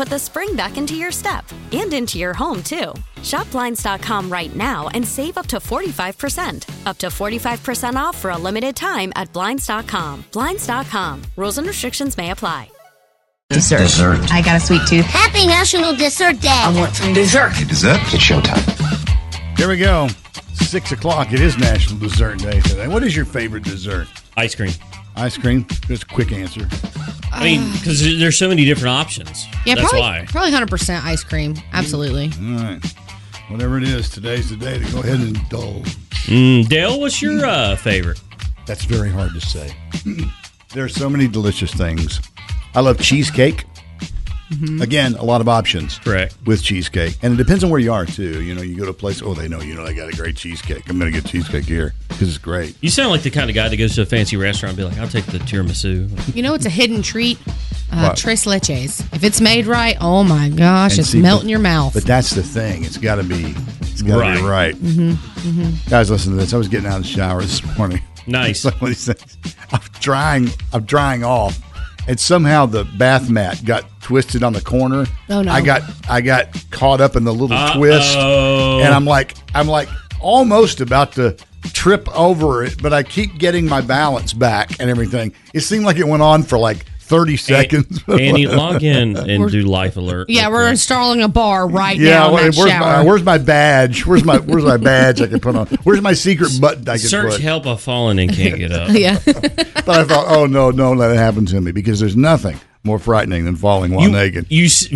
put the spring back into your step and into your home, too. Shop Blinds.com right now and save up to 45%. Up to 45% off for a limited time at Blinds.com. Blinds.com. Rules and restrictions may apply. Dessert. Dessert. I got a sweet tooth. Happy National Dessert Day. I want some dessert. Okay, dessert. It's showtime. Here we go. Six o'clock. It is National Dessert Day today. What is your favorite dessert? Ice cream. Ice cream. Just a quick answer. I mean, because there's so many different options. Yeah, That's probably, why. probably 100% ice cream. Absolutely. All right. Whatever it is, today's the day to go ahead and indulge. Mm, Dale, what's your uh, favorite? That's very hard to say. there are so many delicious things. I love cheesecake. Again, a lot of options. Correct. With cheesecake. And it depends on where you are, too. You know, you go to a place, oh, they know, you know, I got a great cheesecake. I'm going to get cheesecake here because it's great. You sound like the kind of guy that goes to a fancy restaurant and be like, I'll take the tiramisu. You know, it's a hidden treat. Uh, What? tres leches. If it's made right, oh my gosh, And it's see, melt but- your mouth. But that's the thing. It's got to be, it's got to Right. be right. hmm hmm Guys, listen to this. I was getting out of the shower this morning. Nice. Like one of these things. I'm drying. I'm drying off, and somehow the bath mat got twisted on the corner. Oh, no. I got I got caught up in the little Uh-oh. twist, and I'm like I'm like almost about to trip over it, but I keep getting my balance back and everything. It seemed like it went on for like 30 seconds. Annie, log in and do life alert. yeah, we're installing a bar right Yeah, now Yeah, where's shower. my, where's my badge? Where's my where's my badge I can put on? Where's my secret button I can Search put? help. I've fallen and can't get up. yeah. But I thought, oh no, don't let it happen to me because there's nothing more frightening than falling while You- naked. You. s-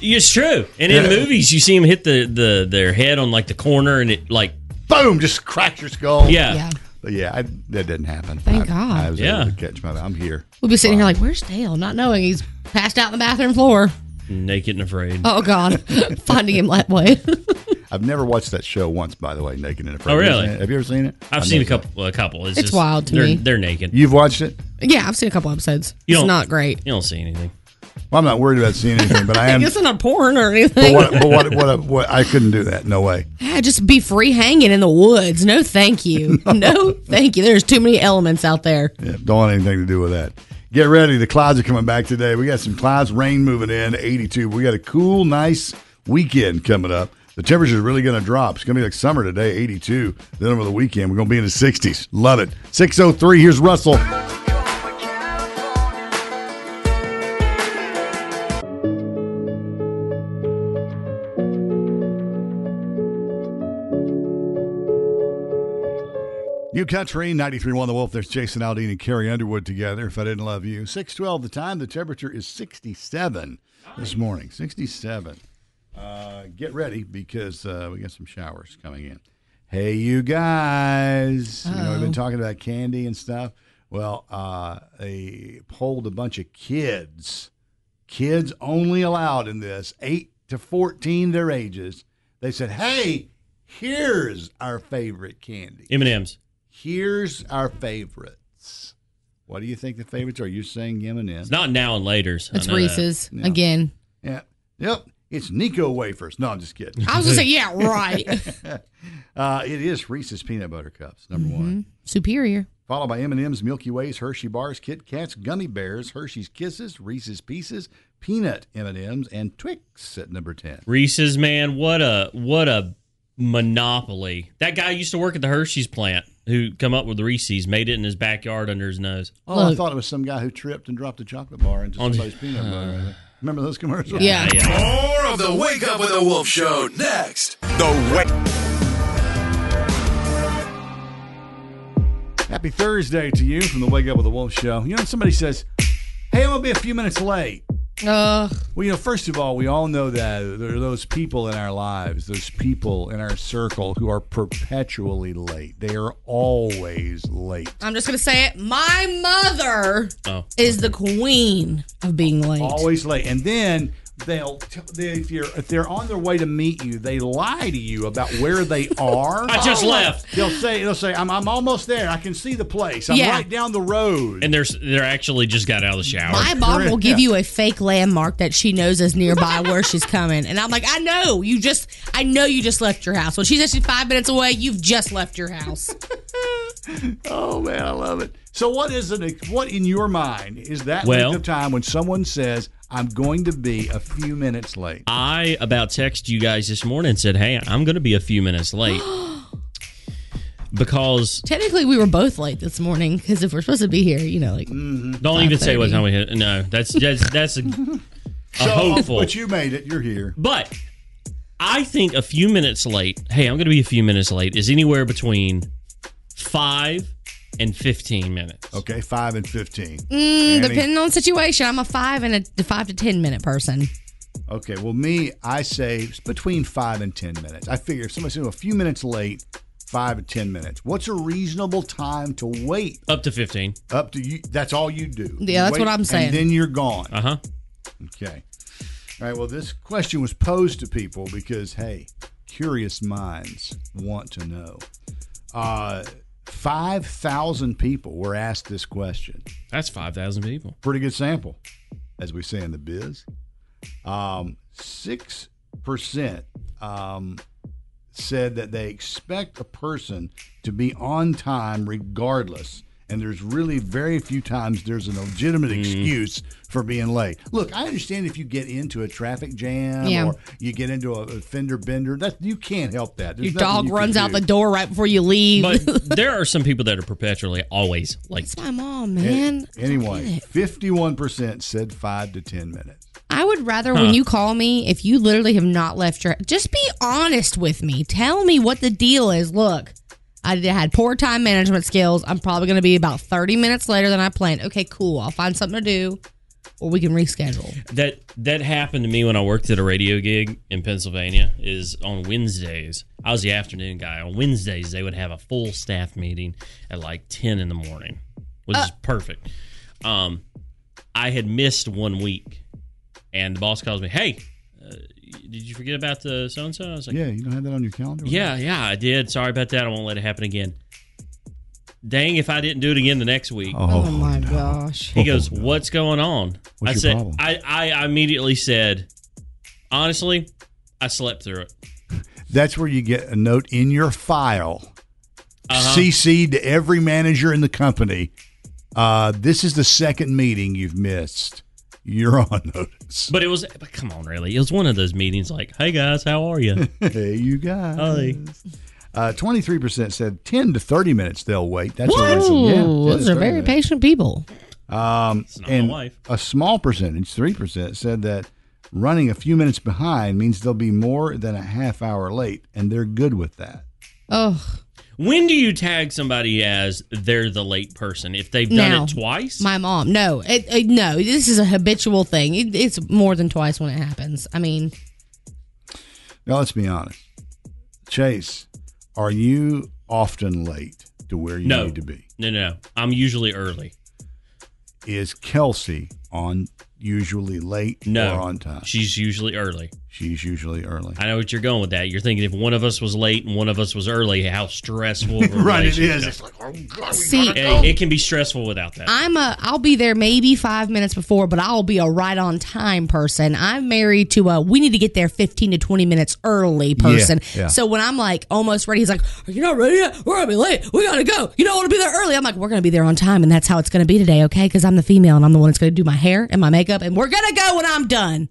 it's true, and in Yeah. movies you see them hit the, the their head on like the corner, and it like boom, just cracks your skull. Yeah. Yeah. But yeah, I, that didn't happen. Thank I, God. I was Yeah. able to catch my. I'm here. We'll be sitting here like, where's Dale? Not knowing he's passed out on the bathroom floor. naked and afraid. Oh, God. Finding him that way. I've never watched that show once, by the way, Naked and Afraid. Oh, Have you really? Have you ever seen it? I've seen a couple. A couple. It's, It's just- wild to they're, me. They're naked. You've watched it? yeah, I've seen a couple episodes. You it's not great. You don't see anything. Well, I'm not worried about seeing anything, but I am. it's not porn or but anything. what? But what? What? What? I couldn't do that. No way. Yeah, just be free hanging in the woods. No, thank you. no, thank you. There's too many elements out there. Yeah, don't want anything to do with that. Get ready. The clouds are coming back today. We got some clouds, rain moving in, 82. We got a cool, nice weekend coming up. The temperature is really going to drop. It's going to be like summer today, 82. Then over the weekend, we're going to be in the 60s. Love it. 603. Here's Russell. Country, 93.1 The Wolf. There's Jason Aldean and Carrie Underwood together. If I didn't love you. 612 the time. The temperature is 67 this morning. 67. Uh, get ready because uh, we got some showers coming in. Hey, you guys. You know, we've been talking about candy and stuff. Well, uh, they polled a bunch of kids. Kids only allowed in this, 8 to 14, their ages. They said, hey, here's our favorite candy. M and M's. Here's our favorites. What do you think the favorites are? You saying M and M's? It's not now and later's. I It's know that. Reese's Yeah. again. Yeah. Yep. It's Necco wafers. No, I'm just kidding. I was gonna say, yeah, right. uh, it is Reese's peanut butter cups, number one. Mm-hmm. Superior. Followed by M&M's, Milky Ways, Hershey bars, Kit Kats, Gummy Bears, Hershey's Kisses, Reese's Pieces, Peanut M&M's, and Twix at number ten. Reese's man, what a what a monopoly. That guy used to work at the Hershey's plant who come up with the Reese's, made it in his backyard under his nose. Oh, I thought it was some guy who tripped and dropped a chocolate bar into On- somebody's peanut butter. Remember those commercials? Yeah. More of the Wake Up with the Wolf Show next. The Wake. Happy Thursday to you from the Wake Up with the Wolf Show. You know, somebody says, "Hey, I'm gonna be a few minutes late." Uh, Well, you know, first of all, we all know that there are those people in our lives, those people in our circle who are perpetually late. They are always late. I'm just gonna say it. My mother Oh. is the queen of being late. Always late. And then they'll, t- they, if you're if they're on their way to meet you, they lie to you about where they are. I just left. They'll say they'll say I'm, I'm almost there. I can see the place. I'm Yeah. right down the road. And there's they're actually just got out of the shower. My mom will give Yeah. you a fake landmark that she knows is nearby where she's coming. And I'm like, I know. You just I know you just left your house. Well, she says she's five minutes away, you've just left your house. Oh man, I love it. So what is it? What in your mind is that Well- length of time when someone says I'm going to be a few minutes late? I about texted you guys this morning and said, "Hey, I'm going to be a few minutes late." because Technically, we were both late this morning because if we're supposed to be here, you know, like mm-hmm. don't even say what 5:30. time we hit. No, that's that's that's a, a So, hopeful. but you made it. You're here. But I think a few minutes late. Hey, I'm going to be a few minutes late. Is anywhere between five and fifteen minutes. Okay, five and fifteen. mm, depending on situation, I'm a five and a five to ten minute person. Okay, well, me, I say it's between five and ten minutes. I figure if somebody's a few minutes late, five to ten minutes. What's a reasonable time to wait? Up to fifteen. Up to you. That's all you do. Yeah, that's Wait, what I'm saying. And then you're gone. Uh huh. Okay. All right. Well, this question was posed to people because, hey, curious minds want to know. Uh, 5,000 people were asked this question. That's five thousand people. Pretty good sample, as we say in the biz. Um, 6% um, said that they expect a person to be on time regardless. And there's really very few times there's a legitimate Mm. excuse for being late. Look, I understand if you get into a traffic jam Yeah. or you get into a, a fender bender, that you can't help that. There's Your dog you runs out do. the door right before you leave. But there are some people that are perpetually always late. It's my mom, man. Anyway, 51% said five to 10 minutes. I would rather Huh. when you call me, if you literally have not left your, just be honest with me. Tell me what the deal is. Look, I had poor time management skills. I'm probably going to be about 30 minutes later than I planned. Okay, cool. I'll find something to do, or we can reschedule. That that happened to me when I worked at a radio gig in Pennsylvania. Is on Wednesdays. I was the afternoon guy. On Wednesdays, they would have a full staff meeting at like ten in the morning, which is perfect. Um, I had missed one week, and the boss calls me, "Hey, uh, did you forget about the so and so?" I was like, Yeah, you don't have that on your calendar? "Yeah, yeah, I did. Sorry about that. I won't let it happen again." Dang, if I didn't do it again the next week. Oh, my gosh. He goes, "What's going on?" What's I your said, problem? I, I immediately said, honestly, I slept through it. That's where you get a note in your file, Uh-huh. CC'd to every manager in the company. Uh, this is the second meeting you've missed. You're on notice. But it was, but come on, really, it was one of those meetings like, "Hey guys, how are you?" hey, you guys. Hi. Uh, 23% said 10 to 30 minutes they'll wait. That's Whoa, a. Yeah, those are very minutes. patient people. Um, and a small percentage, 3%, said that running a few minutes behind means they'll be more than a half hour late, and they're good with that. Oh, When do you tag somebody as they're the late person if they've done Now, it twice? my mom. No, it, it- no. This is a habitual thing. It, it's more than twice when it happens. I mean, Now, let's be honest. Chase, are you often late to where you no, need to be? no, no, no. I'm usually early. Is Kelsey on usually late No, or on time? She's usually early. She's usually early. I know what you're going with that. You're thinking if one of us was late and one of us was early, how stressful. Right, it relationship. is. It's like, oh God, See, go. it can be stressful without that. I'm a I'll be there maybe five minutes before, but I'll be a right on time person. I'm married to a we need to get there 15 to 20 minutes early person. yeah. So when I'm like almost ready, he's like, Are you not ready yet? We're gonna be late. We gotta go. You don't want to be there early. I'm like, We're gonna be there on time, and that's how it's gonna be today, okay? Because I'm the female and I'm the one that's gonna do my hair and my makeup, and we're gonna go when I'm done.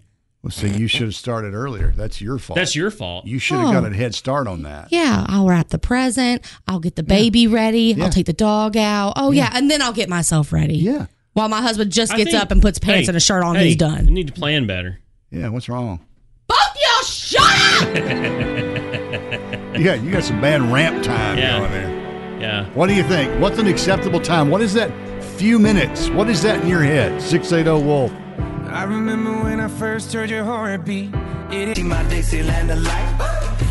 Well, see, you should have started earlier. That's your fault. That's your fault. You should have Oh. got a head start on that. Yeah, I'll wrap the present. I'll get the baby ready. Yeah. I'll take the dog out. Oh yeah. and then I'll get myself ready. Yeah. While my husband just I gets think- up and puts pants hey, and a shirt on, hey, he's done. You need to plan better. Yeah, what's wrong? Both y'all shut up! Yeah, you got some bad ramp time Yeah. going there. Yeah. What do you think? What's an acceptable time? What is that few minutes? What is that in your head? 680 Wolf. I remember when I first heard your heartbeat. It my Dixieland light.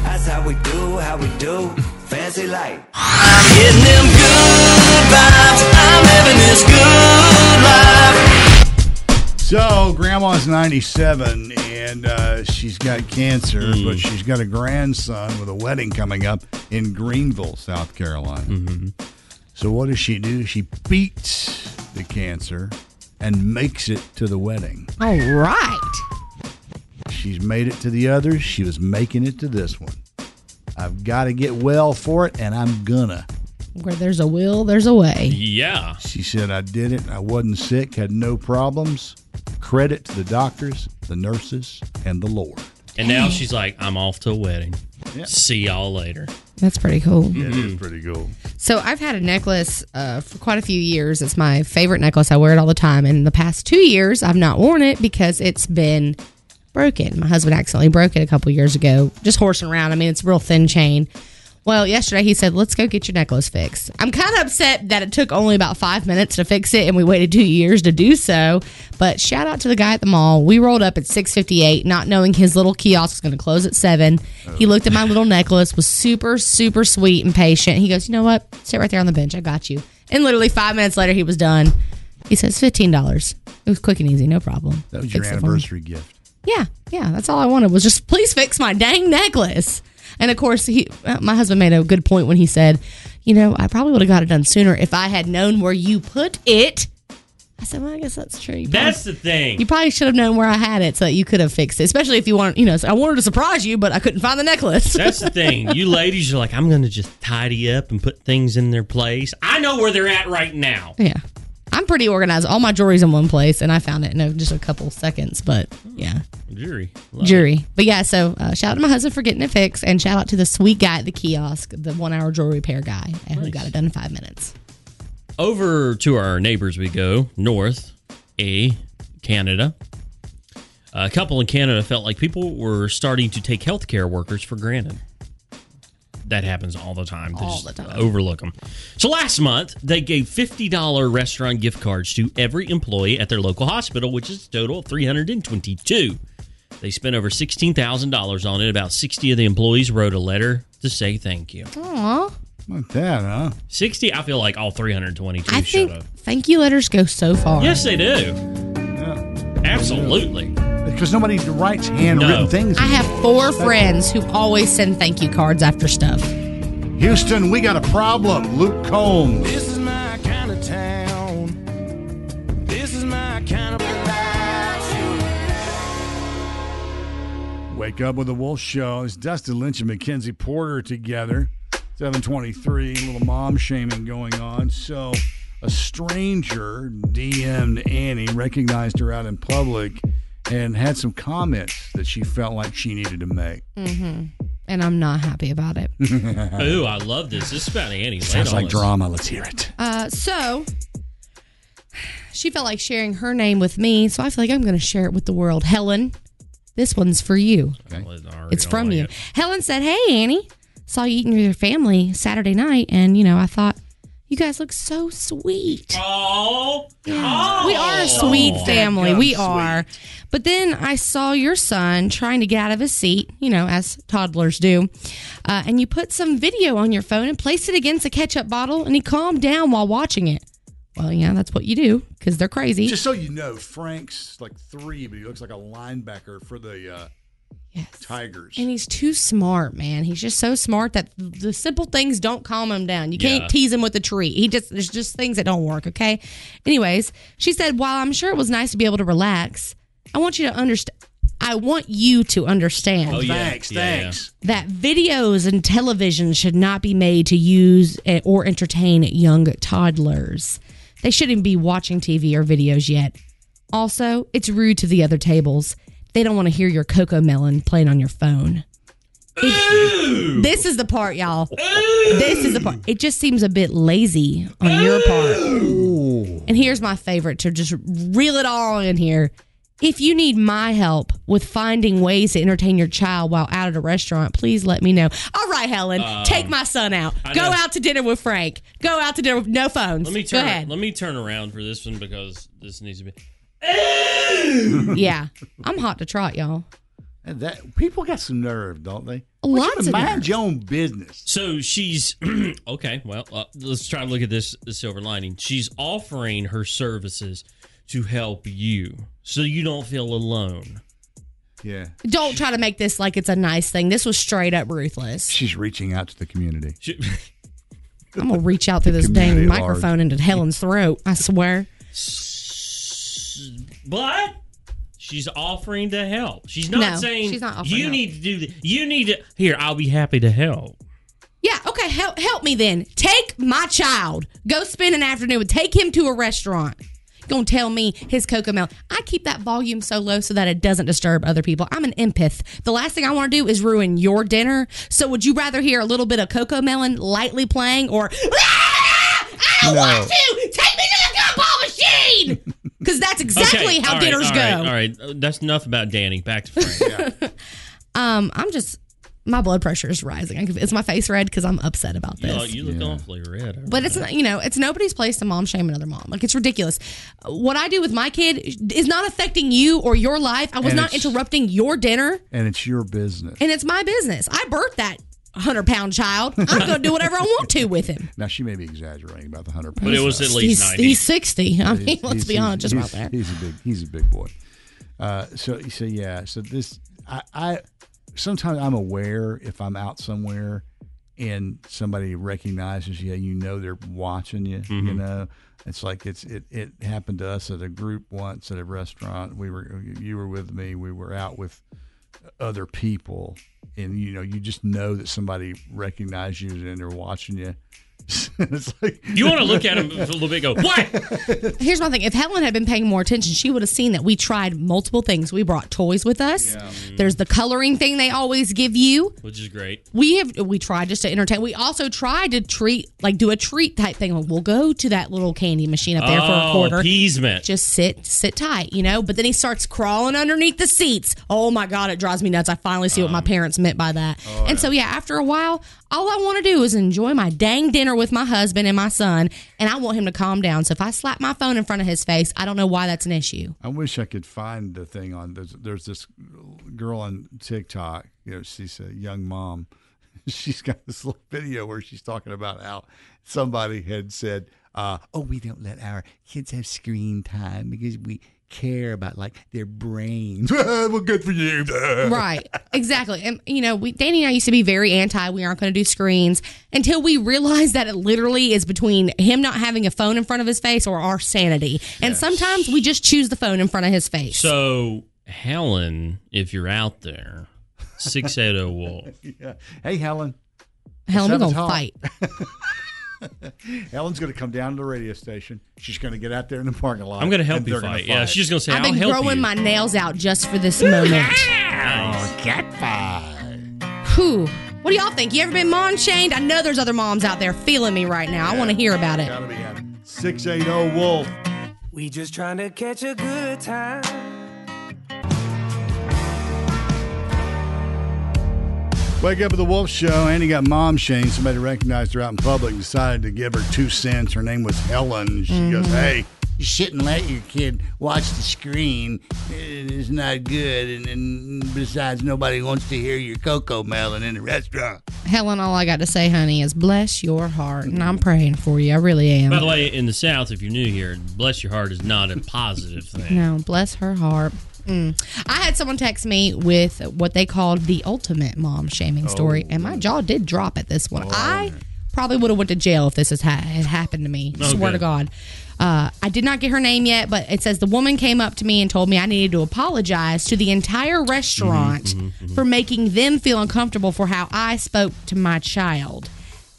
That's how we do, how we do. Fancy light. I'm getting them good vibes. I'm living this good life. So, grandma's 97 and uh, she's got cancer, Mm. but she's got a grandson with a wedding coming up in Greenville, South Carolina. Mm-hmm. So, what does she do? She beats the cancer and makes it to the wedding. All right. She's made it to the others. She was making it to this one. I've got to get well for it, and I'm gonna. Where there's a will, there's a way. Yeah. She said, I did it. I wasn't sick, had no problems. Credit to the doctors, the nurses, and the Lord. And now she's like, I'm off to a wedding. See y'all later. That's pretty cool. Yeah, it is pretty cool. So I've had a necklace uh, for quite a few years. It's my favorite necklace. I wear it all the time. And in the past two years, I've not worn it because it's been broken. My husband accidentally broke it a couple years ago, just horsing around. I mean, it's a real thin chain. Well, yesterday he said, "Let's go get your necklace fixed." I'm kind of upset that it took only about five minutes to fix it, and we waited two years to do so. But shout out to the guy at the mall. We rolled up at 6:58, not knowing his little kiosk was going to close at seven. He looked at my little necklace, was super, super sweet and patient. He goes, "You know what? Sit right there on the bench. I got you." And literally five minutes later, he was done. He says, fifteen dollars. It was quick and easy, no problem. That was your Fixed anniversary gift. Yeah, yeah, that's all I wanted was just please fix my dang necklace. And of course, he, my husband made a good point when he said, "You know, I probably would have got it done sooner if I had known where you put it." I said, "Well, I guess that's true. You That's probably, the thing. you probably should have known where I had it so that you could have fixed it. Especially if you want, you know, I wanted to surprise you, but I couldn't find the necklace. That's the thing. You ladies are like, I'm going to just tidy up and put things in their place. I know where they're at right now. yeah, I'm pretty organized. All my jewelry's in one place, and I found it in uh, just a couple seconds. But yeah, Jury. Love it. jewelry. But yeah, so uh, shout out to my husband for getting it fixed, and shout out to the sweet guy at the kiosk, the one hour jewelry repair guy, and who got it done in five minutes. Over to our neighbors we go, north, A, Canada. A couple in Canada felt like people were starting to take healthcare workers for granted. That happens all the time. They All just the time. Overlook them. So last month, they gave $50 restaurant gift cards to every employee at their local hospital, which is a total of 322 They spent over $16,000 on it. About 60 of the employees wrote a letter to say thank you. Aw. Like that, huh? 60, I feel like all 322 I showed think up. thank you letters go so far. Yes, they do. Yeah. Absolutely. Because nobody writes handwritten No. things. I have four friends who always send thank you cards after stuff. Houston, we got a problem. Luke Combs. This is my kind of town. This is my kind of. Wake up with the Wolf Show. It's Dustin Lynch and Mackenzie Porter together. 723, a little mom shaming going on. So, a stranger DM'd Annie, recognized her out in public, and had some comments that she felt like she needed to make. Mm-hmm. And I'm not happy about it. Ooh, I love this. This is about Annie. Lay Sounds it like us. drama. Let's hear it. Uh, so she felt like sharing her name with me, so I feel like I'm going to share it with the world. Helen, this one's for you. It's from you. Helen said, "Hey Annie, saw you eating with your family Saturday night, and you know I thought you guys look so sweet. Oh, we are a sweet family. We are. But then I saw your son trying to get out of his seat, you know, as toddlers do. Uh, and you put some video on your phone and placed it against a ketchup bottle, and he calmed down while watching it. Well, yeah, that's what you do because they're crazy. Just so you know, Frank's like three, but he looks like a linebacker for the uh, Tigers. And he's too smart, man. He's just so smart that the simple things don't calm him down. You can't Yeah. tease him with a tree. He just there's just things that don't work, okay? Anyways, she said, "While I'm sure it was nice to be able to relax, I want you to understand I want you to understand Oh, yeah. Thanks, Yeah, yeah. thanks. that videos and television should not be made to use eh, or entertain young toddlers. They shouldn't be watching TV or videos yet. Also, it's rude to the other tables. They don't want to hear your Cocomelon playing on your phone. It- this is the part, y'all. This is the part. It just seems a bit lazy on your part. And here's my favorite to just reel it all in here. If you need my help with finding ways to entertain your child while out at a restaurant, please let me know. All right, Helen, Um, take my son out. I Go know. out to dinner with Frank. Go out to dinner with no phones. Let me Go turn. ahead. Let me turn around for this one because this needs to be. yeah, I'm hot to trot, y'all. And that people got some nerve, don't they? Lots you of mind nerve. your own business. So she's okay. Well, uh, let's try to look at this the silver lining. She's offering her services to help you, so you don't feel alone. Yeah, Don't try to make this like it's a nice thing. This was straight up ruthless. she's reaching out to the community. I'm gonna reach out through this dang at large. microphone into Helen's throat. I swear. But she's offering to help. She's not No, saying she's not offering you help. need to do the, You need to here. I'll be happy to help. Yeah, okay, help help me then. Take my child. Go spend an afternoon with take him to a restaurant. Gonna tell me his Cocomelon. I keep that volume so low so that it doesn't disturb other people. I'm an empath. The last thing I want to do is ruin your dinner. So would you rather hear a little bit of Cocomelon lightly playing or "Ah, I don't No. want to take me to the gumball machine? Because that's exactly Okay, how all right, dinners all go. right, all right, Uh, that's enough about Danny. Back to Frank. Um, I'm just my blood pressure is rising. I can- Is my face red because I'm upset about you, this? look- you look awfully red. But it's not, you know, it's nobody's place to mom shame another mom. Like it's ridiculous. What I do with my kid is not affecting you or your life. I was And not interrupting your dinner, And it's your business. and it's my business. I birthed that hundred pound child. I'm gonna do whatever I want to with him. Now she may be exaggerating about the hundred pounds, But it was at least He's, 90. he's sixty. I mean, He's- let's he's- be honest, just he's, about that. He's a big. He's a big boy. Uh, so so yeah. So this I, I sometimes I'm aware if I'm out somewhere and somebody recognizes you, you know they're watching you. You Mhm. know, it's like it's it it happened to us at a group once at a restaurant. We were you were with me. We were out with other people, and you know you just know that somebody recognizes you and they're watching you. it's like You want to look at him a little bit. and Go what? Here's my thing. If Helen had been paying more attention, she would have seen that we tried multiple things. We brought toys with us. There's the coloring thing they always give you. Which is great. we have we tried just to entertain. We also tried to treat like do a treat type thing. Like, we'll go to that little candy machine up there for a Oh, quarter. appeasement. Just sit sit tight, you know. But then he starts crawling underneath the seats. Oh my god, it drives me nuts. I finally see what Um, my parents meant by that. oh, and so yeah, after a while, all I want to do is enjoy my dang dinner with my husband and my son, and I want him to calm down. So if I slap my phone in front of his face, I don't know why that's an issue. I wish I could find the thing on there's, there's this girl on TikTok. You know, she's a young mom. She's got this little video where she's talking about how somebody had said, uh, "Oh, we don't let our kids have screen time because we care about like their brains." well, good for you, right exactly and you know we danny and i used to be very anti we aren't going to do screens until we realized that it literally is between him not having a phone in front of his face or our sanity and sometimes we just choose the phone in front of his face So Helen, if you're out there, six eight zero wolf. yeah. Hey, Helen. Helen, we're gonna talk. fight. Helen's going to come down to the radio station. She's going to get out there in the parking lot. I'm gonna help you they're fight. Yeah, she's gonna say i've I'll been help growing my nails out just for this moment Oh, cat fight. Whew. what do y'all think you ever been mom shamed i know there's other moms out there feeling me right now i want to hear about it Gotta be happy. 680 Wolf. We just trying to catch a good time. Wake up with the Wolf Show. Andy got mom shamed. Somebody recognized her out in public and decided to give her two cents. Her name was Helen. She goes, Mhm. Hey, you shouldn't let your kid watch the screen. It's not good. And, and besides, nobody wants to hear your Cocomelon in the restaurant. Helen, all I got to say, honey, is bless your heart. And I'm praying for you. I really am. By the way, in the South, if you're new here, bless your heart is not a positive thing. No, bless her heart. Mm. I had someone text me with what they called the ultimate mom shaming story, and my jaw did drop at this one. I probably would have went to jail if this has ha- had happened to me. Swear to God. Uh, I did not get her name yet, but it says the woman came up to me and told me I needed to apologize to the entire restaurant for making them feel uncomfortable for how I spoke to my child.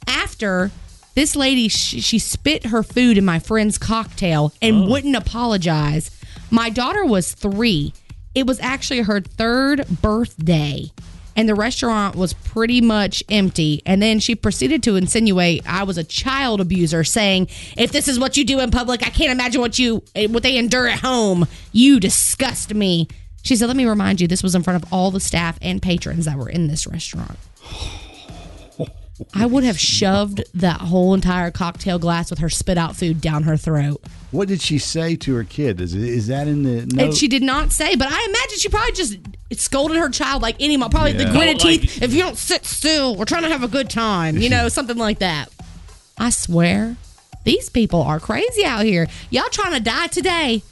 After this lady, she, she spit her food in my friend's cocktail and wouldn't apologize. My daughter was three. It was actually her third birthday, and the restaurant was pretty much empty. And then she proceeded to insinuate I was a child abuser, saying, "If this is what you do in public, I can't imagine what you eh, what they endure at home. You disgust me." She said, "Let me remind you, this was in front of all the staff and patrons that were in this restaurant." I would have shoved that whole entire cocktail glass with her spit out food down her throat. What did she say to her kid? Is, is that in the And she did not say, but I imagine she probably just scolded her child like any mom, probably the gritted Oh, like- teeth. If you don't sit still, we're trying to have a good time, you know, something like that. I swear, these people are crazy out here. Y'all trying to die today.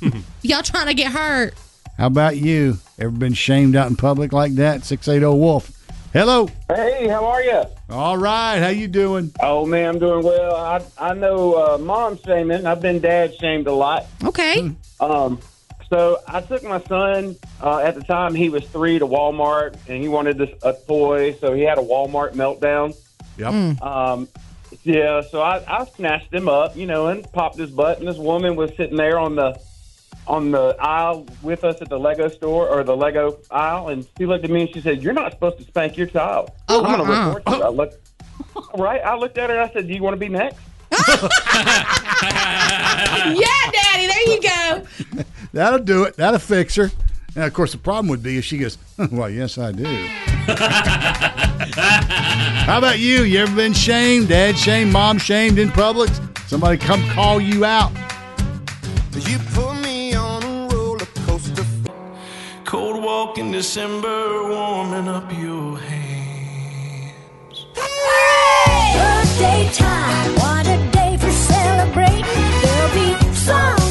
Y'all trying to get hurt. How about you? Ever been shamed out in public like that? 680 Wolf. Hello. Hey, how are you? All right. How you doing? Oh man, I'm doing well. I I know uh, mom shaming. I've been dad shamed a lot. Okay. Um, so I took my son uh, at the time he was three to Walmart, and he wanted this a toy, so he had a Walmart meltdown. Yep. Um, yeah, so I, I snatched him up, you know, and popped his butt, and this woman was sitting there on the on the aisle with us at the Lego store or the Lego aisle, and she looked at me and she said, "You're not supposed to spank your child. Oh, I'm going to uh-uh. report you." I looked, right? I looked at her and I said, "Do you want to be next?" yeah, Daddy, there you go. That'll do it. That'll fix her. And of course, the problem would be if she goes, "Well, yes, I do." How about you? You ever been shamed, dad shamed, mom shamed in public? Somebody come call you out. You put walk in December, warming up your hands. Birthday time, what a day for celebrating. There'll be songs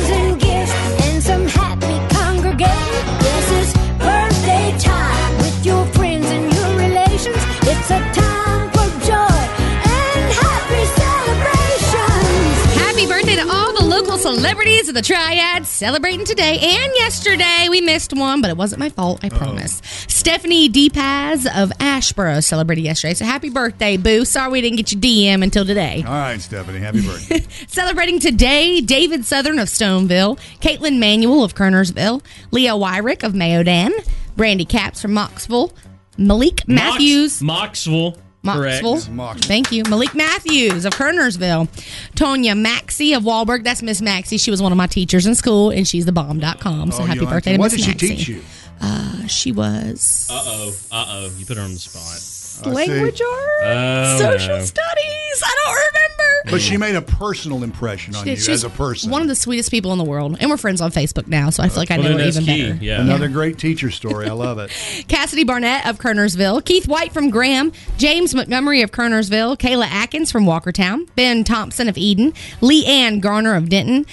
celebrities of the Triad celebrating today and yesterday. We missed one, but it wasn't my fault, I promise. Stephanie DePaz of Asheboro celebrated yesterday. So happy birthday, Boo. Sorry we didn't get your DM until today. All right, Stephanie. Happy birthday. Celebrating today, David Southern of Stoneville, Caitlin Manuel of Kernersville, Leah Wyrick of Mayodan, Brandy Caps from Mocksville, Malik Matthews. Mocksville. Mocksville. Correct. Thank you. Malik Matthews of Kernersville. Tonya Maxie of Wallburg. That's Miss Maxie. She was one of my teachers in school, and she's the bomb.com. So Oh, you happy like birthday it. to What did she teach you? Uh, she was Uh oh. Uh oh. You put her on the spot. Language oh, arts, Oh, social no. studies. I don't remember. But she made a personal impression on you as a person. One of the sweetest people in the world, and we're friends on Facebook now, so I feel like I know her even better. Yeah. Another great teacher story. I love it. Cassidy Barnett of Kernersville, Keith White from Graham, James Montgomery of Kernersville, Kayla Atkins from Walkertown, Ben Thompson of Eden, Lee Ann Garner of Denton.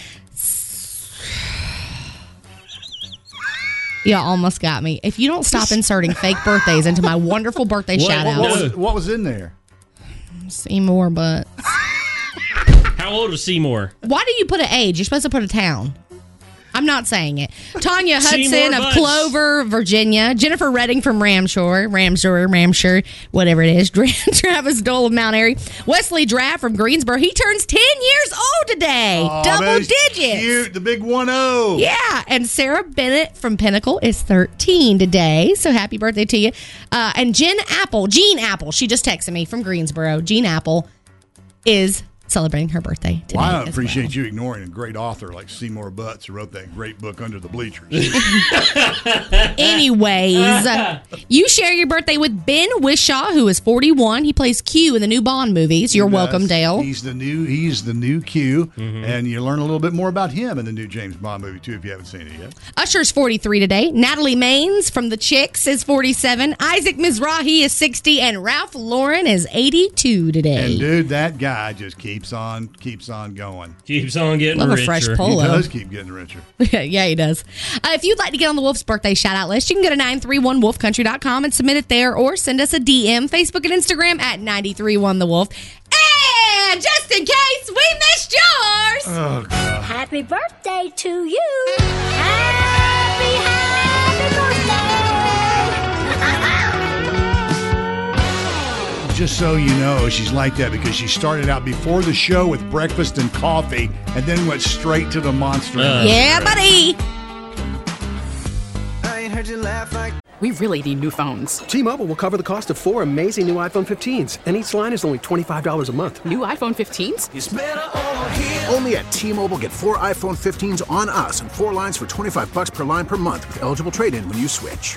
Y'all almost got me. If you don't stop inserting fake birthdays into my wonderful birthday What, shout what, what outs, was, what was in there? Seymour, but How old was Seymour? why do you put an age? You're supposed to put a town. I'm not saying it. Tanya Hudson of Clover, Virginia. Jennifer Redding from Ramshore, Ramshore, Ramshore, whatever it is. Travis Dole of Mount Airy. Wesley Draft from Greensboro. He turns 10 years old today. Oh, Double digits. Cute. The big one oh. zero. Yeah, and Sarah Bennett from Pinnacle is 13 today. So happy birthday to you. Uh, and Jen Apple, Jean Apple, she just texted me from Greensboro. Jean Apple is celebrating her birthday today. Well, I as appreciate you ignoring a great author like Seymour Butts who wrote that great book Under the Bleachers. Anyways, you share your birthday with Ben Whishaw, who is 41. He plays Q in the new Bond movies. You're welcome. Dale. He's the new he's the new Q, Mm-hmm. and you learn a little bit more about him in the new James Bond movie too if you haven't seen it yet. Usher's 43 today. Natalie Maines from The Chicks is 47. Isaac Mizrahi is 60. And Ralph Lauren is 82 today. And dude, that guy just keeps on keeps on going. Keeps on getting Love a fresh polo. He does keep getting richer. yeah, he does. Uh, if you'd like to get on the Wolf's birthday shout out list, you can go to 931wolfcountry.com and submit it there or send us a DM, Facebook and Instagram at 931thewolf. And just in case we missed yours, Oh, God. Happy birthday to you. Happy, Just so you know, she's like that because she started out before the show with breakfast and coffee, and then went straight to the monster. Uh. yeah, buddy. I ain't heard you laugh like We really need new phones. T-Mobile will cover the cost of four amazing new iPhone 15s, and each line is only $25 a month. New iPhone 15s? It's better over here. Only at T-Mobile get four iPhone 15s on us and four lines for 25 bucks per line per month with eligible trade-in when you switch.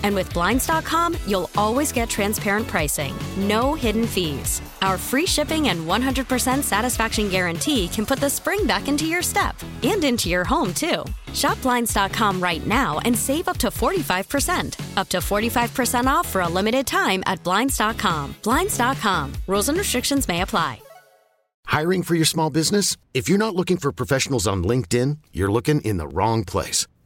And with Blinds.com, you'll always get transparent pricing, no hidden fees. Our free shipping and 100% satisfaction guarantee can put the spring back into your step and into your home, too. Shop Blinds.com right now and save up to 45%. Up to 45% off for a limited time at Blinds.com. Blinds.com. Rules and restrictions may apply. Hiring for your small business? If you're not looking for professionals on LinkedIn, you're looking in the wrong place.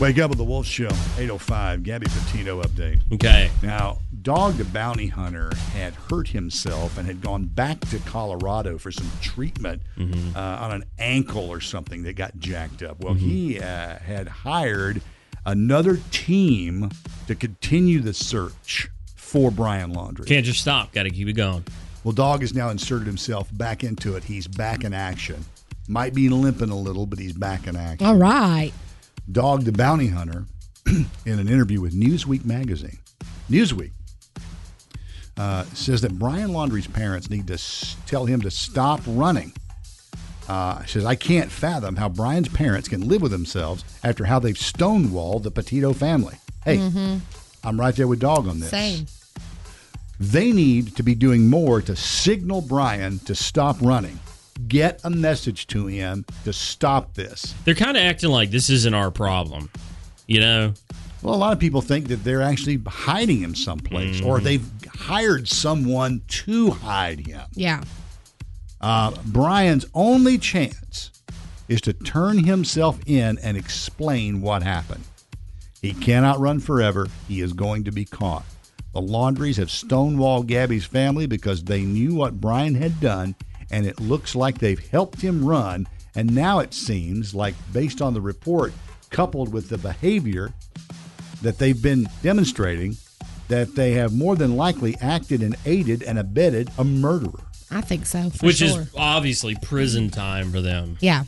Wake up with the Wolf Show, 805, Gabby Petito update. Okay. Now, Dog the Bounty Hunter had hurt himself and had gone back to Colorado for some treatment Mm-hmm. uh, on an ankle or something that got jacked up. Well, he uh, had hired another team to continue the search for Brian Laundrie. Can't just stop. Got to keep it going. Well, Dog has now inserted himself back into it. He's back in action. Might be limping a little, but he's back in action. All right. Dog the Bounty Hunter, in an interview with Newsweek magazine, Newsweek uh, says that Brian Laundrie's parents need to s- tell him to stop running. Uh, says I can't fathom how Brian's parents can live with themselves after how they've stonewalled the Petito family. Hey, Mhm. I'm right there with Dog on this. Same. They need to be doing more to signal Brian to stop running. Get a message to him to stop this. They're kind of acting like this isn't our problem. You know? Well, a lot of people think that they're actually hiding him someplace, or Mhm. they've hired someone to hide him. Yeah. Uh, Brian's only chance is to turn himself in and explain what happened. He cannot run forever. He is going to be caught. The Laundries have stonewalled Gabby's family because they knew what Brian had done, and it looks like they've helped him run. And now it seems like, based on the report, coupled with the behavior that they've been demonstrating, that they have more than likely acted and aided and abetted a murderer. I think so. For Which sure. is obviously prison time for them. Yeah.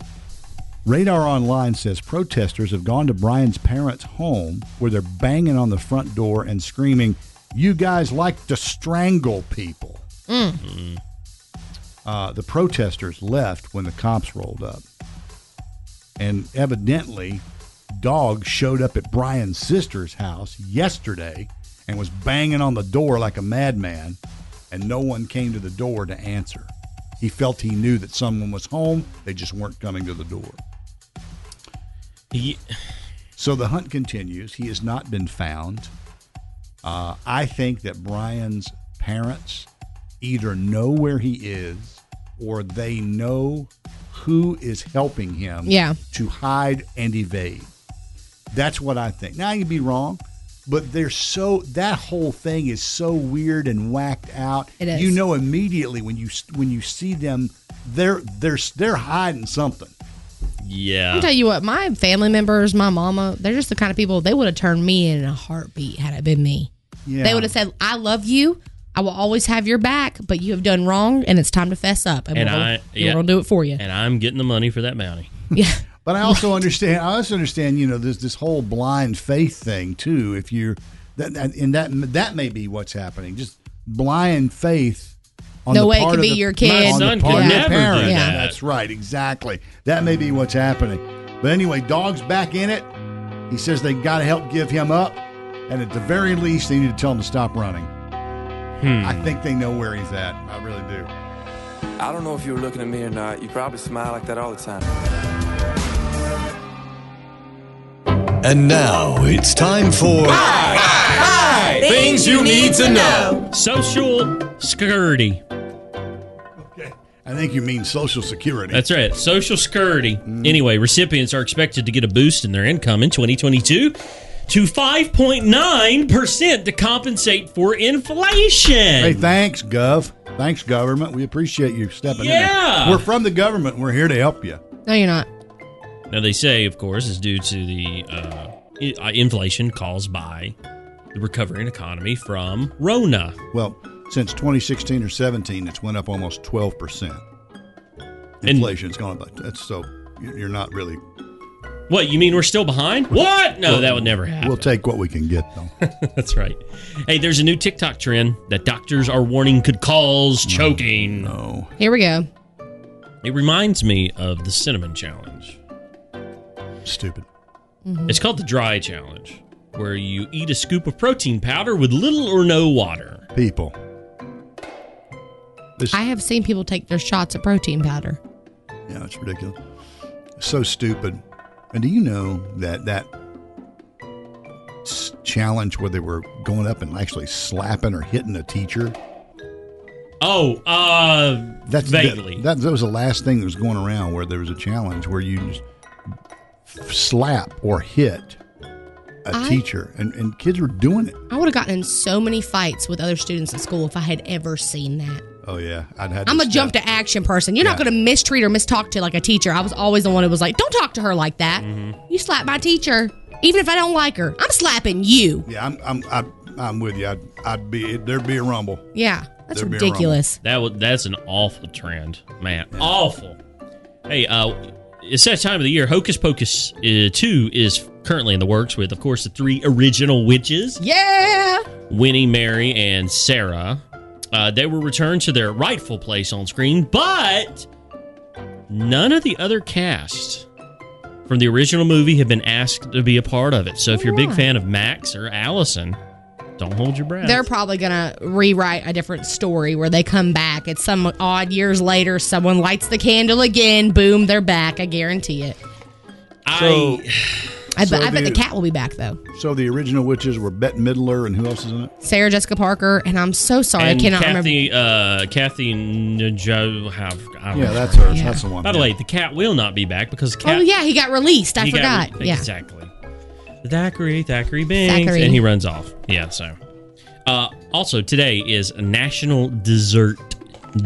Radar Online says protesters have gone to Brian's parents' home where they're banging on the front door and screaming, You guys like to strangle people. Mm. Uh, the protesters left when the cops rolled up. And evidently, Dog showed up at Brian's sister's house yesterday and was banging on the door like a madman, and no one came to the door to answer. He felt he knew that someone was home, they just weren't coming to the door. He, so the hunt continues. He has not been found. Uh, I think that Brian's parents either know where he is or they know who is helping him Yeah. to hide and evade. That's what I think. Now, I can be wrong, but they're so, that whole thing is so weird and whacked out. It is. You know immediately when you when you see them, they're they're they're hiding something. Yeah. I'll tell you what, my family members, my mama, they're just the kind of people they would have turned me in in a heartbeat had it been me. Yeah. They would have said, "I love you. I will always have your back, but you have done wrong, and it's time to fess up, and, and we'll, I, we're gonna do it for you." And I'm getting the money for that bounty. Yeah. But I also understand. I also understand. You know, there's this whole blind faith thing too. If you're that, that- and that that may be what's happening. Just blind faith. On No the way it could be the- your kid. My son part could of never do parent. that. That's right. Exactly. That may be what's happening. But anyway, dog's back in it. He says they got to help give him up, and at the very least, they need to tell him to stop running. Hmm. I think they know where he's at. I really do. I don't know if you were looking at me or not. You probably smile like that all the time. And now it's time for Things you need to know. Social Security. Okay. I think you mean Social Security. That's right. Social Security. Anyway, recipients are expected to get a boost in their income in 2022 to 5.9% to compensate for inflation. Hey, thanks, Gov. Thanks, government. We appreciate you stepping in. Yeah. there. We're from the government. We're here to help you. No, you're not. Now, they say, of course, is due to the uh, uh, inflation caused by the recovering economy from Rona. Well, since 2016 or 17, it's went up almost 12 percent. And- Inflation's gone up. That's so you're not really. What, you mean we're still behind? What? No, that would never happen. We'll take what we can get, though. That's right. Hey, there's a new TikTok trend that doctors are warning could cause choking. No. Here we go. It reminds me of the cinnamon challenge. Stupid. Mm-hmm. It's called the dry challenge, where you eat a scoop of protein powder with little or no water. People. I have seen people take their shots of protein powder. Yeah, it's ridiculous. So stupid. And do you know that that challenge where they were going up and actually slapping or hitting a teacher? Oh, uh, That's vaguely. That, that, was the last thing that was going around where there was a challenge where you just slap or hit a I- teacher, and, and kids were doing it. I would have gotten in so many fights with other students at school if I had ever seen that. Oh yeah, I'd had. I'm to a jump to action person. You're not going to mistreat or mistalk to like a teacher. I was always the one who was like, "Don't talk to her like that. Mm-hmm. You slap my teacher, even if I don't like her. I'm slapping you." Yeah, I'm. I'm. I'm, I'm with you. I'd, I'd be. There'd be a rumble. Yeah, that's There'd be a rumble. ridiculous. That was that's an awful trend, man. Awful. Hey, uh, it's that time of the year. Hocus Pocus uh, two is currently in the works with, of course, the three original witches, Yeah. Winnie, Mary, and Sarah. Uh, they were returned to their rightful place on screen, but none of the other cast from the original movie have been asked to be a part of it. So if you're a big fan of Max or Allison, don't hold your breath. They're probably going to rewrite a different story where they come back. It's some odd years later. Someone lights the candle again. Boom, they're back. I guarantee it. So, I, so bet, I bet the the- cat will be back though. So the original witches were Bette Midler, and who else is in it? Sarah Jessica Parker, and I'm so sorry and I cannot remember. Kathy, uh, Kathy Najimy, have I don't Yeah, know. that's her. That's the one. By the yeah. way, the cat will not be back because cat. oh yeah, he got released. I he got- forgot. yeah. exactly. Thackery, Thackery Binx, Thackery. and he runs off. Yeah, so. Uh, also, today is National Dessert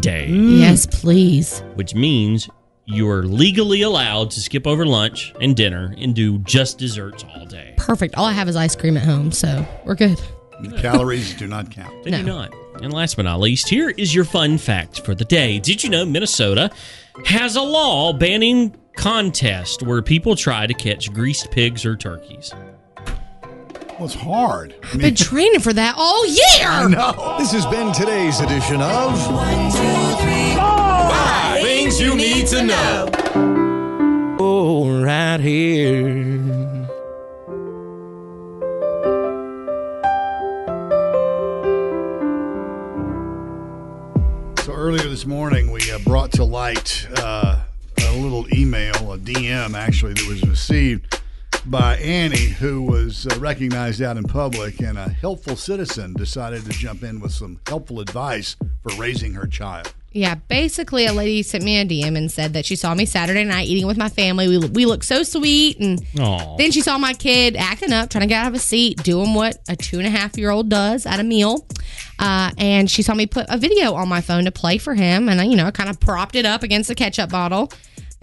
Day, Yes, please. which means you are legally allowed to skip over lunch and dinner and do just desserts all day. Perfect. All I have is ice cream at home, so we're good. The calories do not count. They do not. And last but not least, here is your fun fact for the day. Did you know Minnesota has a law banning contests where people try to catch greased pigs or turkeys. Well, it's hard. I I've been training for that all year. I know. This has been today's edition of Five Things You Need to Know. Oh, right here. So earlier this morning, we uh, brought to light uh, a little email, a DM actually, that was received by Annie, who was uh, recognized out in public, and a helpful citizen decided to jump in with some helpful advice for raising her child. Yeah, basically, a lady sent me a DM and said that she saw me Saturday night eating with my family. We, we look so sweet. And Aw. then she saw my kid acting up, trying to get out of a seat, doing what a two and a half year old does at a meal. Uh, and she saw me put a video on my phone to play for him. And I, you know, kind of propped it up against the ketchup bottle.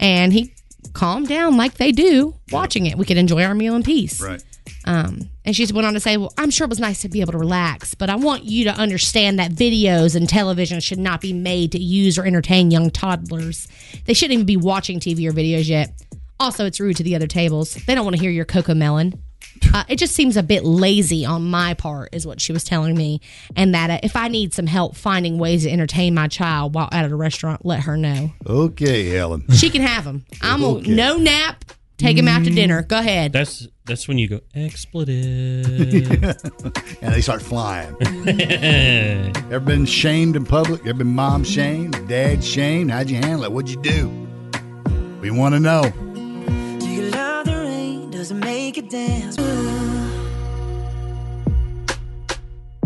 And he calmed down like they do watching it. We could enjoy our meal in peace. Right. Um, and she went on to say, Well, I'm sure it was nice to be able to relax, but I want you to understand that videos and television should not be made to use or entertain young toddlers. They shouldn't even be watching TV or videos yet. Also, it's rude to the other tables. They don't want to hear your Cocomelon. Uh, it just seems a bit lazy on my part, is what she was telling me. And that uh, if I need some help finding ways to entertain my child while out at a restaurant, let her know. Okay, Helen. She can have them. I'm Okay. a no nap, take him out to dinner. Go ahead. That's that's when you go expletive. and they start flying. Ever been shamed in public? Ever been mom shamed? Dad shamed? How'd you handle it? What'd you do? We want to know. Do you love the rain? Does it make it dance?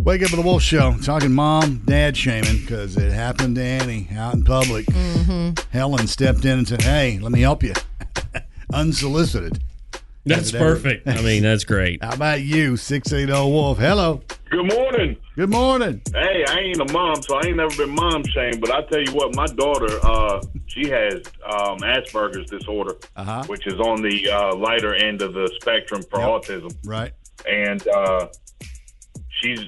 Wake up with the Wolf Show. Talking mom, dad shaming because it happened to Annie out in public. Mm-hmm. Helen stepped in and said, "Hey, let me help you." Unsolicited. That's Has it ever- perfect. I mean, that's great. How about you, six eight zero Wolf? Hello. Good morning. Good morning. Hey, I ain't a mom, so I ain't never been mom shamed. But I tell you what, my daughter, uh, she has um, Asperger's disorder, Uh-huh. which is on the uh, lighter end of the spectrum for autism. Right. And uh, she's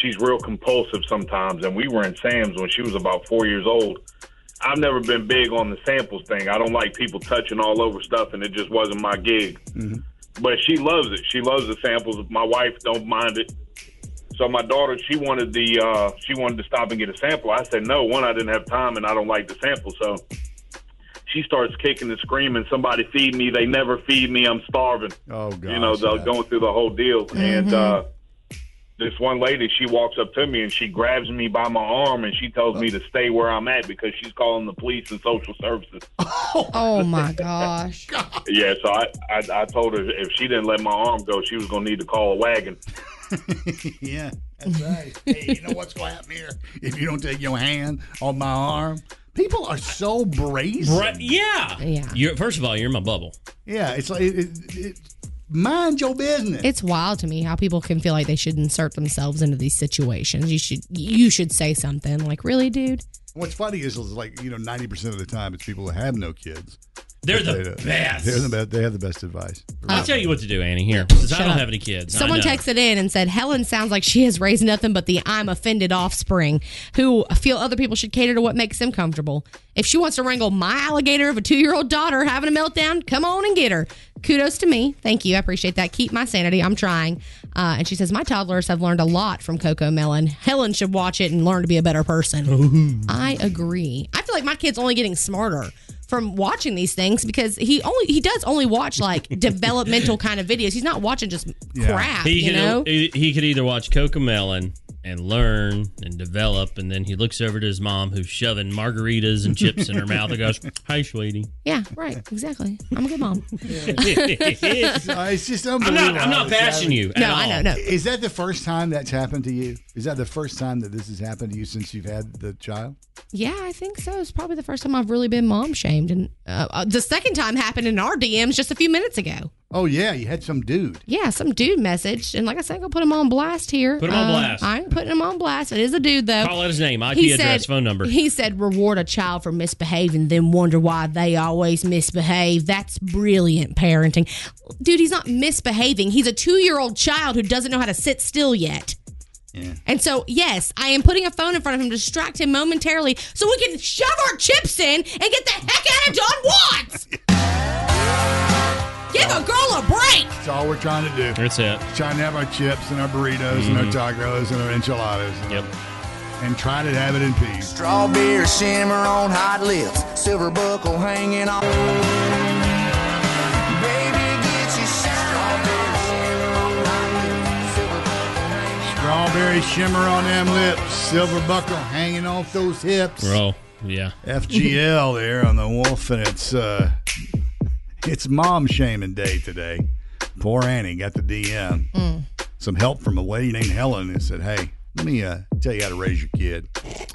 she's real compulsive sometimes. And we were in Sam's when she was about four years old. I've never been big on the samples thing. I don't like people touching all over stuff, and it just wasn't my gig. Mm-hmm. But she loves it. She loves the samples. My wife don't mind it. So my daughter, she wanted the uh, she wanted to stop and get a sample. I said no. One, I didn't have time, and I don't like the sample. So she starts kicking and screaming. Somebody feed me. They never feed me. I'm starving. Oh God. you know, the, going through the whole deal. And uh, this one lady, she walks up to me and she grabs me by my arm and she tells me to stay where I'm at because she's calling the police and social services. Oh my gosh. Yeah, so I, I I told her if she didn't let my arm go, she was gonna need to call a wagon. yeah, that's right. hey, you know what's going to happen here if you don't take your hand on my arm? People are so brazen. Right, yeah. Yeah. You're, first of all, you're in my bubble. Yeah, it's like it, it, it, mind your business. It's wild to me how people can feel like they should insert themselves into these situations. You should you should say something like, "Really, dude?" What's funny is, is like you know ninety percent of the time it's people that have no kids. They're the They uh, best. They're the best. They have the best advice. I'll tell you what to do, Annie. Here, since I don't up. have any kids. Someone texted in and said, Helen sounds like she has raised nothing but the I'm offended offspring who feel other people should cater to what makes them comfortable. If she wants to wrangle my alligator of a two year old daughter having a meltdown, come on and get her. Kudos to me. Thank you. I appreciate that. Keep my sanity. I'm trying. Uh, and she says, My toddlers have learned a lot from Cocomelon. Helen should watch it and learn to be a better person. I agree. I feel like my kid's only getting smarter from watching these things because he only he does only watch like developmental kind of videos. He's not watching just crap, He you could, know. he, he could either watch Cocomelon and learn and develop, and then he looks over to his mom who's shoving margaritas and chips in her mouth and goes, "Hi, sweetie." Yeah, right. Exactly. I'm a good mom. it's, it's just I'm not- unbelievable. I'm not how bashing you No, at I know, no. Is that the first time that's happened to you? Is that the first time that this has happened to you since you've had the child? Yeah, I think so. It's probably the first time I've really been mom shamed, and uh, uh, the second time happened in our DMs just a few minutes ago. Oh yeah, you had some dude. Yeah, some dude messaged, and like I said, I'm gonna put him on blast here. Put him on Uh, blast. I'm putting him on blast. It is a dude though. Call out his name, IP He address, said- phone number. He said, "Reward a child for misbehaving, then wonder why they always misbehave." That's brilliant parenting, dude. He's not misbehaving. He's a two-year-old child who doesn't know how to sit still yet. And so, yes, I am putting a phone in front of him to distract him momentarily so we can shove our chips in and get the heck out of Don Watts. break. That's all we're trying to do. That's it. Trying to have our chips and our burritos and our Mhm. tacos and our enchiladas. Yep. And try to have it in peace. Strawberry shimmer on hot lips, silver buckle hanging on. Baby, get your strawberry shimmer on hot lips, silver buckle hanging Strawberry shimmer on them lips, silver buckle hanging off those hips. Bro, yeah. FGL there on the wolf, and it's uh, it's mom shaming day today. Poor Annie got the DM. Mm. Some help from a lady named Helen and said, "Hey, let me uh, tell you how to raise your kid."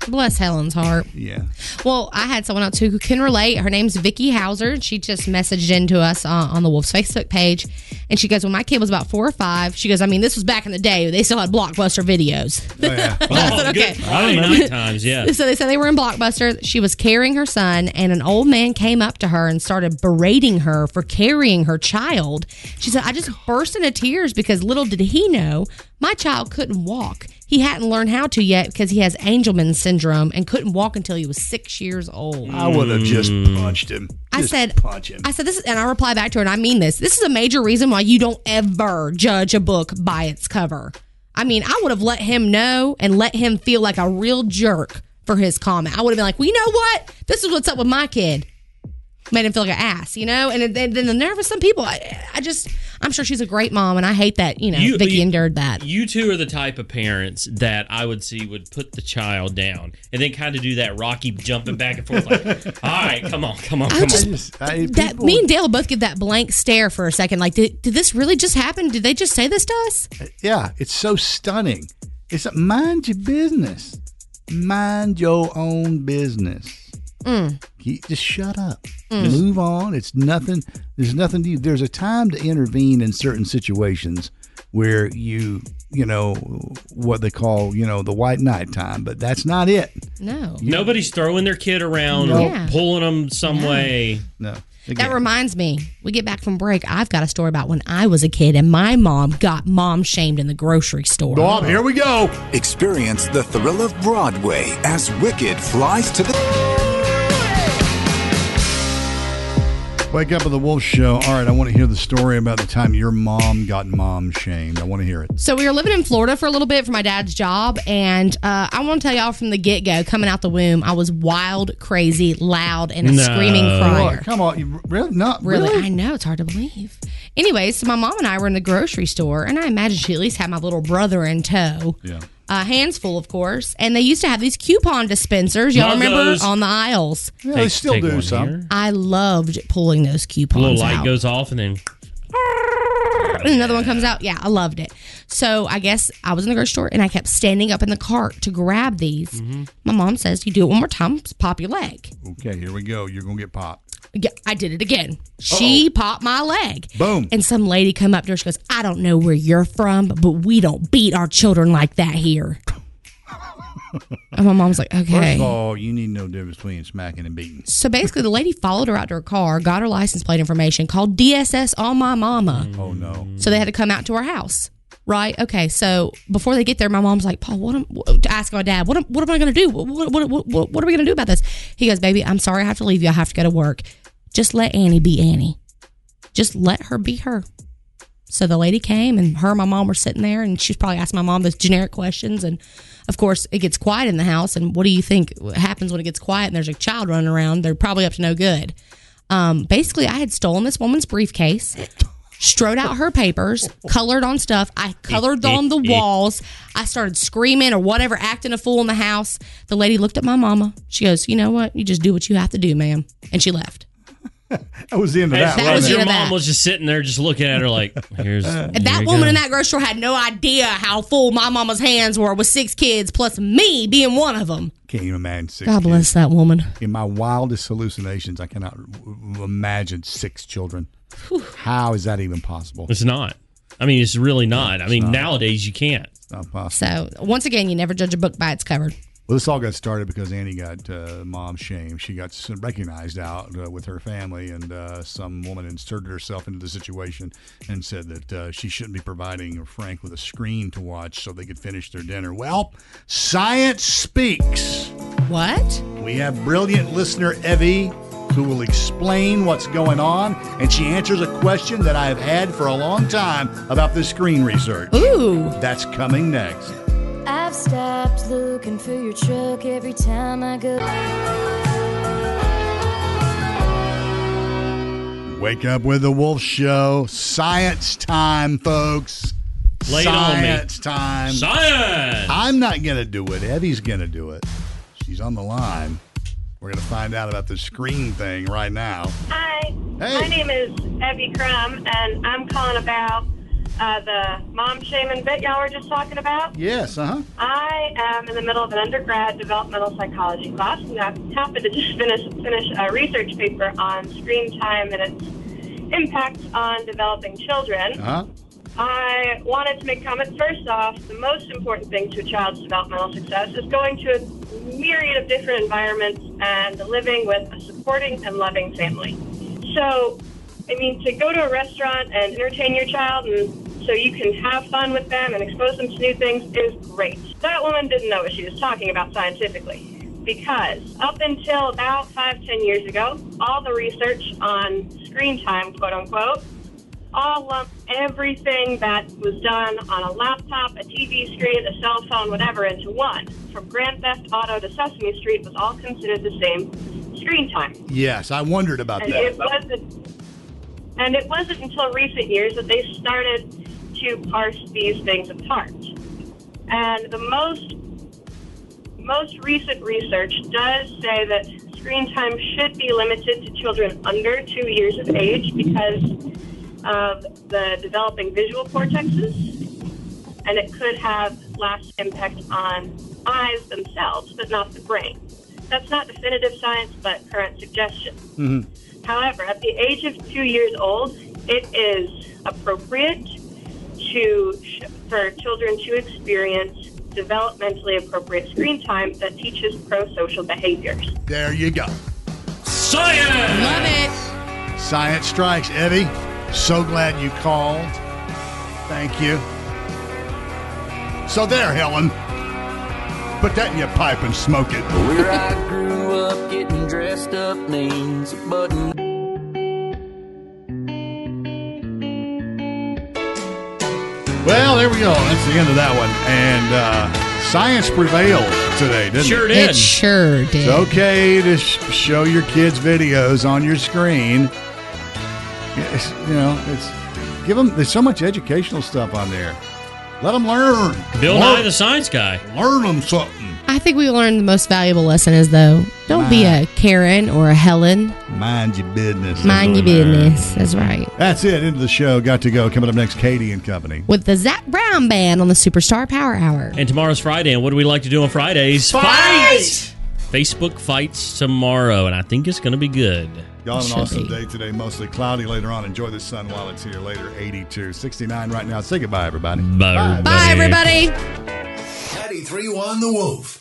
Bless Helen's heart. Yeah. Well, I had someone else who can relate. Her name's Vicky Hauser. She just messaged into us uh, on the Wolf's Facebook page, and she goes, "When my kid was about four or five, she goes, I mean, this was back in the day. They still had blockbuster videos. Oh, yeah. I said, okay. Friday night times, yeah. So they said they were in Blockbuster. She was carrying her son, and an old man came up to her and started berating her for carrying her child. She said, I just burst into tears because little did he know my child couldn't walk. He hadn't learned how to yet because he has Angelman syndrome and couldn't walk until he was six years old. I would have just mm. punched him. I Just said, punch him. I said this, and I reply back to her, and I mean this. This is a major reason why you don't ever judge a book by its cover. I mean, I would have let him know and let him feel like a real jerk for his comment. I would have been like, well, you know what? This is what's up with my kid. Made him feel like an ass, you know? And then, then the nerve of some people, I, I just, I'm sure she's a great mom, and I hate that, you know, You- Vicky you- endured that. You two are the type of parents that I would see would put the child down and then kind of do that rocky jumping back and forth, like, all right, come on, come on, I come just- on. that me and Dale both give that blank stare for a second. Like, did, did this really just happen? Did they just say this to us? Uh, yeah, it's so stunning. It's a, mind your business. Mind your own business. Mm. You- just shut up. Mm. Move on. It's nothing. There's nothing to you. There's a time to intervene in certain situations where you, you know, what they call, you know, the white knight time, but that's not it. No. Nobody's throwing their kid around No. or Yeah. pulling them some No. way. No. That reminds me, we get back from break. I've got a story about when I was a kid and my mom got mom shamed in the grocery store. Bob, here we go. Experience the thrill of Broadway as Wicked flies to the. Wake up with the Wolf Show. All right, I want to hear the story about the time your mom got mom shamed. I want to hear it. So we were living in Florida for a little bit for my dad's job, and uh, I want to tell y'all from the get go, coming out the womb, I was wild, crazy, loud, and a screaming crier. Oh, come on, you really? Not Really? really. I know it's hard to believe. Anyways, so my mom and I were in the grocery store, and I imagine she at least had my little brother in tow. Yeah. Uh, hands full, of course. And they used to have these coupon dispensers. Y'all remember Narcos. on the aisles? Yeah, they still take do one some. here. I loved pulling those A coupons little light out. goes off and then and another one comes out. Yeah, I loved it. So I guess I was in the grocery store and I kept standing up in the cart to grab these. Mm-hmm. My mom says, "You do it one more time, pop your leg." Okay, here we go. You're gonna get popped. Yeah, I did it again. She popped my leg. Boom. And some lady come up to her. She goes, "I don't know where you're from, but we don't beat our children like that here." and my mom's like, okay. First of all, you need to know the difference between smacking and beating. So basically, the lady followed her out to her car, got her license plate information, called DSS on my mama. Mm. Oh no. So they had to come out to our house. Right. Okay. So before they get there, my mom's like, Paul, what am, what, to ask my dad, what, am- what am I going to do? What, what, what, what, what are we going to do about this? He goes, baby, I'm sorry I have to leave you. I have to go to work. Just let Annie be Annie. Just let her be her. So the lady came and her and my mom were sitting there and she's probably asking my mom those generic questions. And of course, it gets quiet in the house. And what do you think happens when it gets quiet and there's a child running around? They're probably up to no good. Um, basically, I had stolen this woman's briefcase, strode out her papers, colored on stuff. I colored on the walls. I started screaming or whatever, acting a fool in the house. The lady looked at my mama. She goes, You know what? You just do what you have to do, ma'am. And she left. That was the end of that. That wasn't was it? the your end mom that. was just sitting there, just looking at her like, "Here's And that woman in that grocery store had no idea how full my mama's hands were with six kids, plus me being one of them. Can't even imagine six. God bless that woman. In my wildest hallucinations, I cannot w- w- imagine six children. How is that even possible? It's not. I mean, it's really not. I mean, nowadays you can't. It's not possible. So once again, you never judge a book by its cover. Well, this all got started because Annie got uh, mom shame. She got recognized out uh, with her family, and uh, some woman inserted herself into the situation and said that uh, she shouldn't be providing Frank with a screen to watch so they could finish their dinner. Well, science speaks. What? We have brilliant listener Evie who will explain what's going on, and she answers a question that I have had for a long time about the screen research. Ooh. That's coming next. I've stopped looking for your truck every time I go. Wake up with the Wolf Show. Science time, folks. Lay it on me. Science time. Science! I'm not going to do it. Evie's going to do it. She's on the line. We're going to find out about the screen thing right now. Hi, Hey. my name is Evie Crum, and I'm calling about uh, the mom shaming bit y'all were just talking about. Yes, uh huh. I am in the middle of an undergrad developmental psychology class, and I happened to just finish finish a research paper on screen time and its impact on developing children. Uh huh. I wanted to make comments. First off, the most important thing to a child's developmental success is going to a myriad of different environments and living with a supporting and loving family. So, I mean, to go to a restaurant and entertain your child and so you can have fun with them and expose them to new things is great. That woman didn't know what she was talking about scientifically because up until about five, ten years ago, all the research on screen time, quote unquote, all lumped everything that was done on a laptop, a TV screen, a cell phone, whatever, into one. From Grand Theft Auto to Sesame Street was all considered the same screen time. Yes, I wondered about And that. it wasn't and it wasn't until recent years that they started to parse these things apart. And the most most recent research does say that screen time should be limited to children under two years of age because of the developing visual cortexes, and it could have less impact on eyes themselves, but not the brain. That's not definitive science, but current suggestion. Mm-hmm. However, at the age of two years old, it is appropriate to for children to experience developmentally appropriate screen time that teaches pro-social behaviors. There you go. Science! Love it. Science strikes. Evie, so glad you called. Thank you. So there, Helen. Put that in your pipe and smoke it. Where I grew up getting dressed up means a button. There we go. That's the end of that one. And uh, science prevailed today, didn't Sure it? did. It sure did. It's okay to sh- show your kids videos on your screen. It's, you know, it's give them. There's so much educational stuff on there. Let them learn. Bill learn, Nye, the science guy. learn them something. I think we learned the most valuable lesson is though, don't be a Karen or a Helen. Mind your business. Mind your That's learned. business. That's right. That's it. Into the show. Got to go. Coming up next, Katie and Company. With the Zac Brown Band on the Superstar Power Hour. And tomorrow's Friday, and what do we like to do on Fridays? Fight! Facebook fights tomorrow, and I think it's going to be good. Y'all have an awesome be. day today. Mostly cloudy later on. Enjoy the sun while it's here later. 82. 69 right now. Say goodbye, everybody. Bye, Bye, everybody. 93.1 The Wolf.